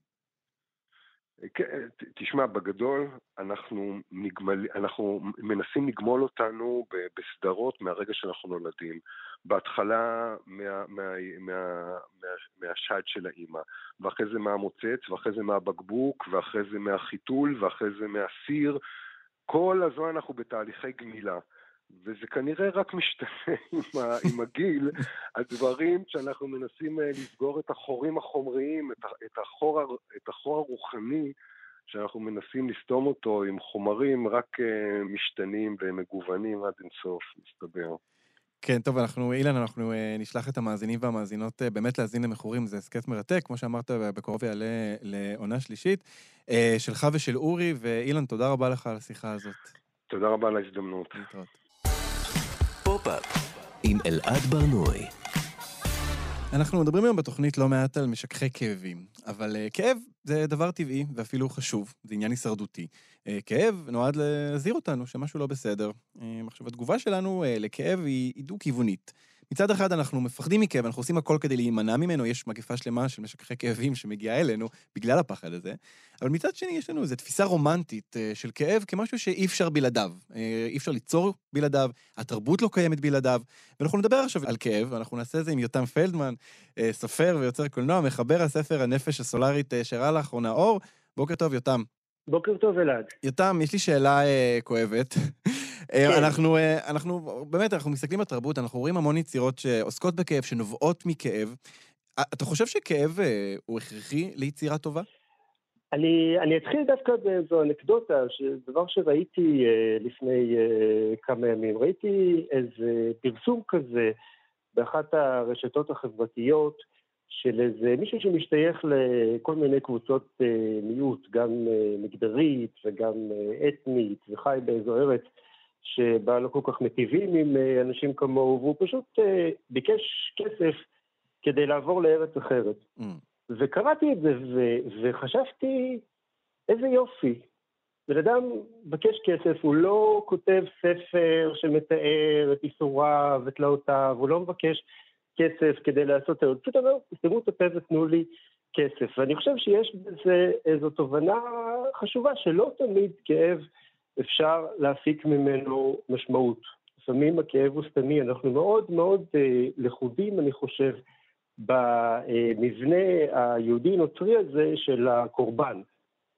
כן, תשמע, בגדול, אנחנו, נגמל, אנחנו מנסים לגמול אותנו בסדרות מהרגע שאנחנו נולדים. בהתחלה מה, מה, מה, מה, מהשד של האימא, ואחרי זה מהמוצץ, ואחרי זה מהבקבוק, ואחרי זה מהחיתול, ואחרי זה מהסיר. כל הזמן אנחנו בתהליכי גמילה. וזה כנראה רק משתנה עם, ה, עם הגיל, הדברים שאנחנו מנסים אה, לסגור את החורים החומריים, את, את, החור, את החור הרוחני, שאנחנו מנסים לסתום אותו עם חומרים רק אה, משתנים ומגוונים עד אינסוף, מסתבר. כן, טוב, אנחנו, אילן, אנחנו אה, נשלח את המאזינים והמאזינות באמת להאזין למכורים, זה הסכת מרתק, כמו שאמרת, בקרוב יעלה לעונה שלישית, שלך ושל אורי, ואילן, תודה רבה לך על השיחה הזאת. תודה רבה על ההזדמנות. להתראות. פופ-אפ עם אלעד ברנועי. אנחנו מדברים היום בתוכנית לא מעט על משככי כאבים, אבל אה, כאב זה דבר טבעי ואפילו חשוב, זה עניין הישרדותי. Uh, כאב נועד להזהיר אותנו שמשהו לא בסדר. עכשיו, התגובה שלנו לכאב היא דו-כיוונית. מצד אחד אנחנו מפחדים מכאב, אנחנו עושים הכל כדי להימנע ממנו, יש מגפה שלמה של משככי כאבים שמגיעה אלינו בגלל הפחד הזה, אבל מצד שני יש לנו איזו תפיסה רומנטית אה, של כאב כמשהו שאי אפשר בלעדיו. אה, אי אפשר ליצור בלעדיו, התרבות לא קיימת בלעדיו, ואנחנו נדבר עכשיו על כאב, ואנחנו נעשה את זה עם יותם פלדמן, אה, סופר ויוצר קולנוע, מחבר הספר הנפש הסולארית שראה לאחרונה אור. בוקר טוב, יותם. בוקר טוב, אלעד. יותם, יש לי שאלה אה, כואבת. אה, כן. אנחנו, אה, אנחנו, באמת, אנחנו מסתכלים על תרבות, אנחנו רואים המון יצירות שעוסקות בכאב, שנובעות מכאב. אתה חושב שכאב הוא הכרחי ליצירה טובה? אני, אני אתחיל דווקא באיזו אנקדוטה, דבר שראיתי לפני כמה ימים. ראיתי איזה פרסום כזה באחת הרשתות החברתיות, של איזה מישהו שמשתייך לכל מיני קבוצות אה, מיעוט, גם אה, מגדרית וגם אה, אתנית, וחי באיזו ארץ שבה לא כל כך מטיבים עם אנשים כמוהו, והוא פשוט ביקש כסף כדי לעבור לארץ אחרת. Mm. וקראתי את זה ו- וחשבתי, איזה יופי. בן אדם מבקש כסף, הוא לא כותב ספר שמתאר את ייסוריו ותלאותיו, הוא לא מבקש כסף כדי לעשות טעות, פשוט אומר, תסתמו את הפה ותנו לי כסף. ואני חושב שיש בזה איזו תובנה חשובה, שלא תמיד כאב אפשר להפיק ממנו משמעות. לפעמים הכאב הוא סתמי, אנחנו מאוד מאוד אה, לכודים, אני חושב, במבנה היהודי-נוצרי הזה של הקורבן.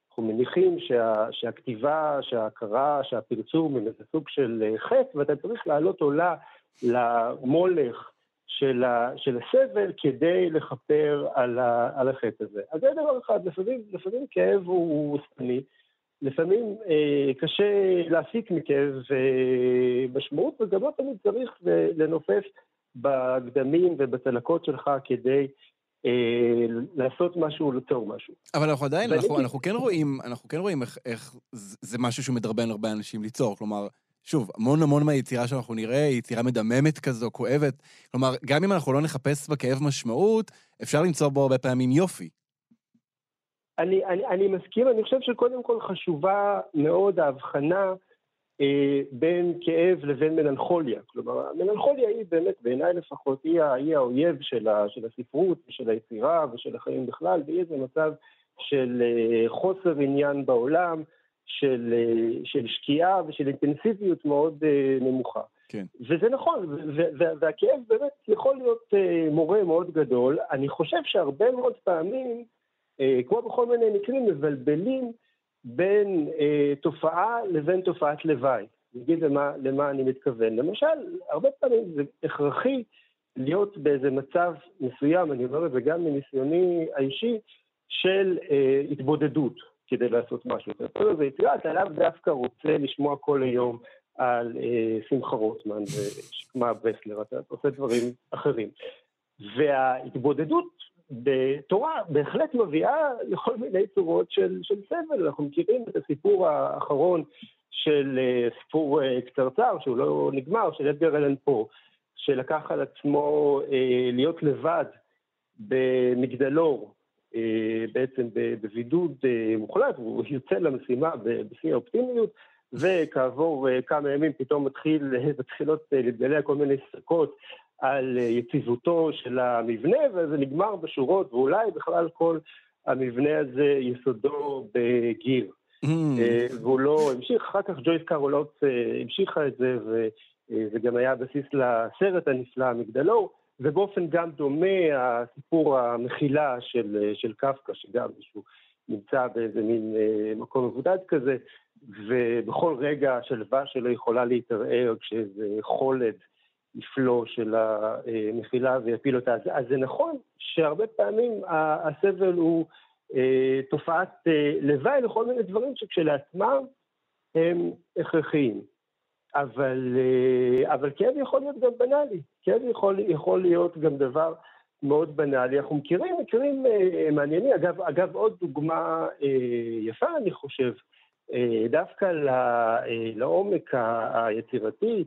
אנחנו מניחים שה, שהכתיבה, שההכרה, שהפרסום הם איזה סוג של אה, חטא, ואתה צריך לעלות עולה למולך של, ה, של הסבל כדי לכפר על, ה, על החטא הזה. אז זה דבר אחד, לפעמים, לפעמים כאב הוא סתמי, לפעמים אה, קשה להסיק מכאב אה, משמעות, וגם לא תמיד צריך לנופף בגדמים ובצלקות שלך כדי אה, לעשות משהו, ליצור משהו. אבל אנחנו עדיין, אנחנו, אנחנו כן רואים, אנחנו כן רואים איך, איך זה משהו שמדרבן הרבה אנשים ליצור. כלומר, שוב, המון המון מהיצירה שאנחנו נראה היא יצירה מדממת כזו, כואבת. כלומר, גם אם אנחנו לא נחפש בכאב משמעות, אפשר למצוא בו הרבה פעמים יופי. אני, אני, אני מסכים, אני חושב שקודם כל חשובה מאוד ההבחנה אה, בין כאב לבין מלנכוליה. כלומר, המלנכוליה היא באמת, בעיניי לפחות, היא, היא האויב של, ה, של הספרות ושל היצירה ושל החיים בכלל, והיא איזה מצב של אה, חוסר עניין בעולם, של, אה, של שקיעה ושל אינטנסיביות מאוד אה, נמוכה. כן. וזה נכון, והכאב באמת יכול להיות אה, מורה מאוד גדול. אני חושב שהרבה מאוד פעמים, כמו בכל מיני מקרים, מבלבלים בין אה, תופעה לבין תופעת לוואי. אני אגיד למה, למה אני מתכוון. למשל, הרבה פעמים זה הכרחי להיות באיזה מצב מסוים, אני אומר את זה גם מניסיוני האישי, של אה, התבודדות כדי לעשות משהו. אתה יכול לזה יצירה, אתה לאו דווקא רוצה לשמוע כל היום על אה, שמחה רוטמן ושקמה בסלר, אתה עושה דברים אחרים. וההתבודדות בתורה בהחלט מביאה לכל מיני צורות של, של סבל. אנחנו מכירים את הסיפור האחרון של אה, סיפור אה, קצרצר, שהוא לא נגמר, של אדגר אלן פה, שלקח על עצמו אה, להיות לבד במגדלור, אה, בעצם בבידוד אה, מוחלט, והוא יוצא למשימה בשיא האופטימיות, וכעבור אה, כמה ימים פתאום מתחיל, מתחילות להתגלע כל מיני ספקות על יציבותו של המבנה, וזה נגמר בשורות, ואולי בכלל כל המבנה הזה יסודו בגיר. Mm. והוא לא המשיך, אחר כך ג'ויס קרולוץ המשיכה את זה, וזה גם היה בסיס לסרט הנפלא, המגדלור. ובאופן גם דומה הסיפור המחילה של, של קפקא, שגם שהוא נמצא באיזה מין אה, מקום מבודד כזה, ובכל רגע השלווה שלו יכולה להתערער כשאיזה חולד יפלו של המחילה ויפיל אותה. אז, זה נכון שהרבה פעמים הסבל הוא אה, תופעת אה, לוואי לכל מיני דברים שכשלעצמם הם הכרחיים. אבל, אה, אבל כאב יכול להיות גם בנאלי, כאב יכול, יכול להיות גם דבר מאוד בנאלי. אנחנו מכירים מקרים מעניינים, אגב, אגב עוד דוגמה יפה אני חושב, דווקא לעומק היצירתי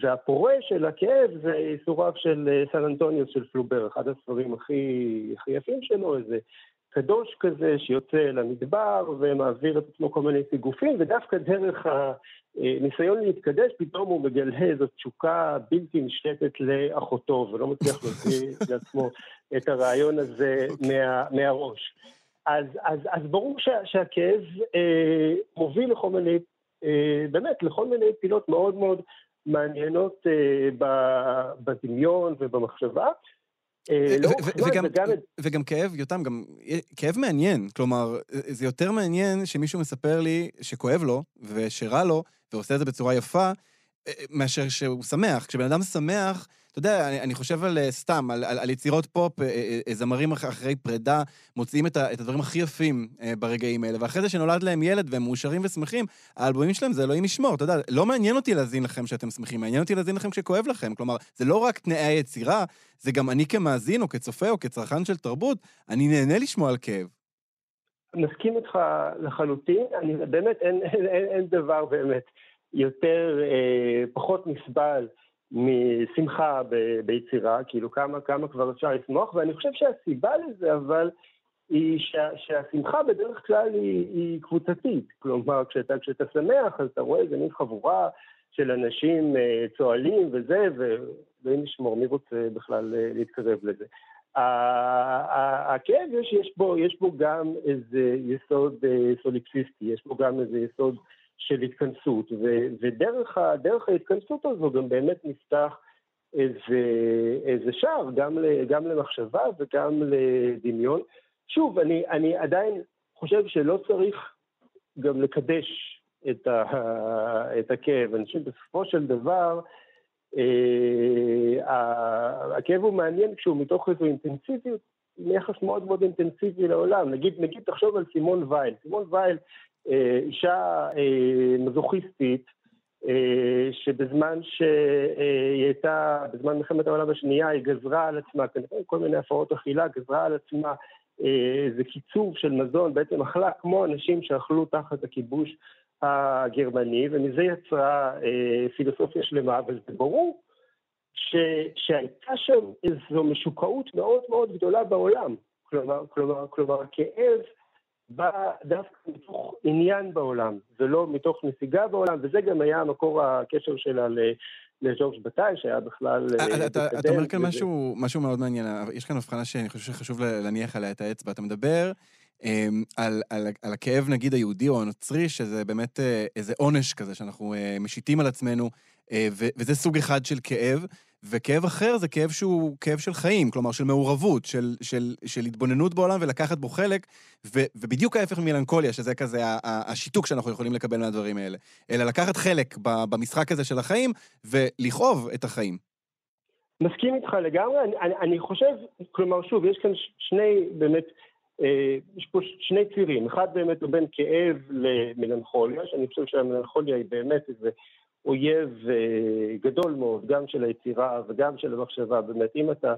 והפורה של הכאב זה ייסוריו של אה, סן אנטוניוס של פלובר, אחד הספרים הכי, הכי יפים שלו, איזה קדוש כזה שיוצא למדבר ומעביר את עצמו כל מיני סיגופים, ודווקא דרך הניסיון להתקדש, פתאום הוא מגלה איזו תשוקה בלתי נשלטת לאחותו, ולא מצליח להוציא לעצמו את הרעיון הזה. אוקיי. מה, מהראש. אז, אז, אז ברור שה, שהכאב אה, מוביל לכל מיני, אה, באמת, לכל מיני פינות מאוד מאוד מעניינות אה, בדמיון ובמחשבה. אה, לא, וגם כאב, יותם, גם כאב מעניין. כלומר, זה יותר מעניין שמישהו מספר לי שכואב לו ושרע לו, ועושה את זה בצורה יפה, אה, מאשר שהוא שמח. כשבן אדם שמח, אתה יודע, אני, אני חושב על אה, סתם, על, על, על יצירות פופ, אה, אה, זמרים אחרי פרידה מוציאים את, ה, את הדברים הכי יפים ברגעים האלה, ואחרי זה שנולד להם ילד והם מאושרים ושמחים, האלבומים שלהם זה אלוהים ישמור, אתה יודע, לא מעניין אותי להזין לכם שאתם שמחים, מעניין אותי להזין לכם כשכואב לכם. כלומר, זה לא רק תנאי היצירה, זה גם אני כמאזין או כצופה או כצרכן של תרבות, אני נהנה לשמוע על כאב. מסכים איתך לחלוטין, אני באמת, אין, אין, אין, אין דבר באמת יותר, אה, פחות נסבל. משמחה ב, ביצירה, כאילו כמה, כמה כבר אפשר לשמוח, ואני חושב שהסיבה לזה, אבל, היא שה, שהשמחה בדרך כלל היא, היא קבוצתית. כלומר, כשאתה, כשאתה שמח, אז אתה רואה איזה מין חבורה של אנשים אה, צוהלים וזה, ואלוהים ישמור, מי רוצה בכלל אה, להתקרב לזה? הכאב, יש, יש, בו, יש בו גם איזה יסוד אה, סוליפסיסטי, יש בו גם איזה יסוד של התכנסות, ו, ודרך ההתכנסות הזו גם באמת נפתח איזה, איזה שער, גם, גם למחשבה וגם לדמיון. שוב, אני, אני עדיין חושב שלא צריך גם לקדש את, ה, את הכאב. אני חושב שבסופו של דבר, אה, הכאב הוא מעניין כשהוא מתוך איזו אינטנסיביות, יחס מאוד מאוד אינטנסיבי לעולם. נגיד, נגיד תחשוב על סימון וייל. סימון וייל, אישה אה, מזוכיסטית, אה, שבזמן שהיא הייתה, בזמן מלחמת העולם השנייה, היא גזרה על עצמה, כנראה כל מיני הפרעות אכילה, גזרה על עצמה אה, איזה קיצוב של מזון, בעצם אכלה כמו אנשים שאכלו תחת הכיבוש הגרמני, ומזה יצרה אה, פילוסופיה שלמה, אבל זה ברור ש, שהייתה שם איזו משוקעות מאוד מאוד גדולה בעולם. כלומר, כלומר, כלומר, כאב בא דווקא מתוך עניין בעולם, ולא מתוך נסיגה בעולם, וזה גם היה המקור הקשר שלה לג'ורג' בטאי, שהיה בכלל... אה, אה, אתה, אתה אומר כאן משהו, משהו מאוד מעניין, יש כאן הבחנה שאני חושב שחשוב להניח עליה את האצבע. אתה מדבר אמ, על, על, על הכאב, נגיד, היהודי או הנוצרי, שזה באמת אה, איזה עונש כזה שאנחנו משיתים על עצמנו, וזה סוג אחד של כאב. וכאב אחר זה כאב שהוא כאב של חיים, כלומר של מעורבות, של, של, של התבוננות בעולם ולקחת בו חלק, ו, ובדיוק ההפך ממלנכוליה, שזה כזה השיתוק שאנחנו יכולים לקבל מהדברים האלה, אלא לקחת חלק במשחק הזה של החיים ולכאוב את החיים. מסכים איתך לגמרי, אני, אני חושב, כלומר שוב, יש כאן שני באמת, אה, יש פה שני צירים, אחד באמת הוא בין כאב למלנכוליה, שאני חושב שהמלנכוליה היא באמת איזה אויב אה, גדול מאוד, גם של היצירה וגם של המחשבה. באמת, אם אתה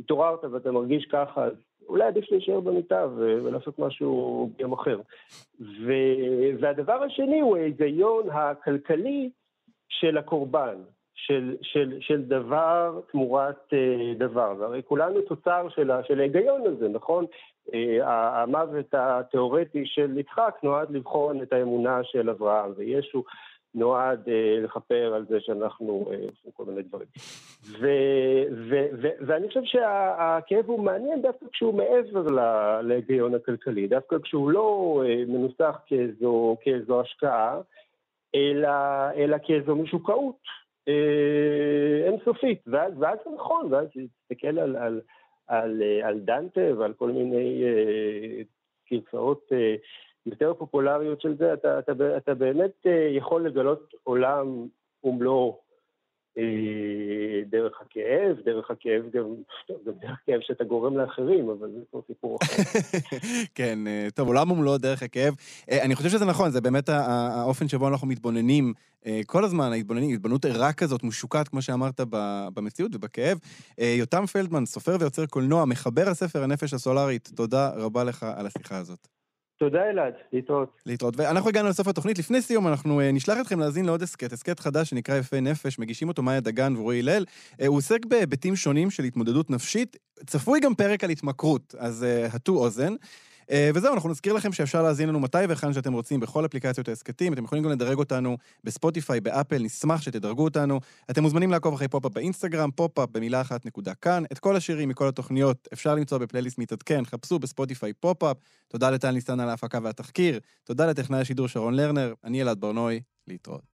התעוררת ואתה מרגיש ככה, אז אולי עדיף להישאר במיטה ולעשות משהו ביום אחר. ו- והדבר השני הוא ההיגיון הכלכלי של הקורבן. של, של, של דבר תמורת uh, דבר. והרי כולנו תוצר של, של ההיגיון הזה, נכון? Uh, המוות התיאורטי של יצחק נועד לבחון את האמונה של אברהם, וישו נועד אה, לכפר על זה שאנחנו אה, עושים כל מיני דברים. ו, ו, ו, ואני חושב שהכאב הוא מעניין דווקא כשהוא מעבר להיגיון הכלכלי, דווקא כשהוא לא אה, מנוסח כאיזו, כאיזו השקעה, אלא, אלא כאיזו משוקעות אה, אינסופית. ואז, ואז זה נכון, ואז תסתכל על, על, על, על דנטה ועל כל מיני אה, גרסאות אה, יותר פופולריות של זה, אתה, אתה, אתה באמת אה, יכול לגלות עולם ומלואו אה, דרך הכאב, דרך הכאב גם, גם דרך הכאב שאתה גורם לאחרים, אבל זה כבר סיפור אחר. כן, אה, טוב, עולם ומלואו דרך הכאב. אני חושב שזה נכון, זה באמת האופן שבו אנחנו מתבוננים כל הזמן, ההתבוננים, התבוננות ערה כזאת, משוקעת, כמו שאמרת, במציאות ובכאב. יותם פלדמן, סופר ויוצר קולנוע, מחבר הספר הנפש הסולארית, תודה רבה לך על השיחה הזאת. תודה אלעד, להתראות. להתראות. ואנחנו הגענו לסוף התוכנית. לפני סיום אנחנו אה, נשלח אתכם להאזין לעוד הסכת, הסכת חדש שנקרא יפי נפש, מגישים אותו מאיה דגן ורועי הלל. אה, הוא עוסק בהיבטים שונים של התמודדות נפשית. צפוי גם פרק על התמכרות, אז אה, הטו אוזן. אה, וזהו, אנחנו נזכיר לכם שאפשר להאזין לנו מתי והיכן שאתם רוצים בכל אפליקציות ההסכתים. אתם יכולים גם לדרג אותנו בספוטיפיי, באפל, נשמח שתדרגו אותנו. אתם מוזמנים לעקוב אחרי פופ-אפ באינסטגרם, פופ-אפ במילה אחת נקודה כאן. את כל השירים מכל התוכניות אפשר למצוא בפלייליסט מתעדכן, חפשו בספוטיפיי פופ-אפ. תודה לטל ניסן על ההפקה והתחקיר. תודה לטכנאי השידור שרון לרנר. אני אלעד ברנוי, להתראות.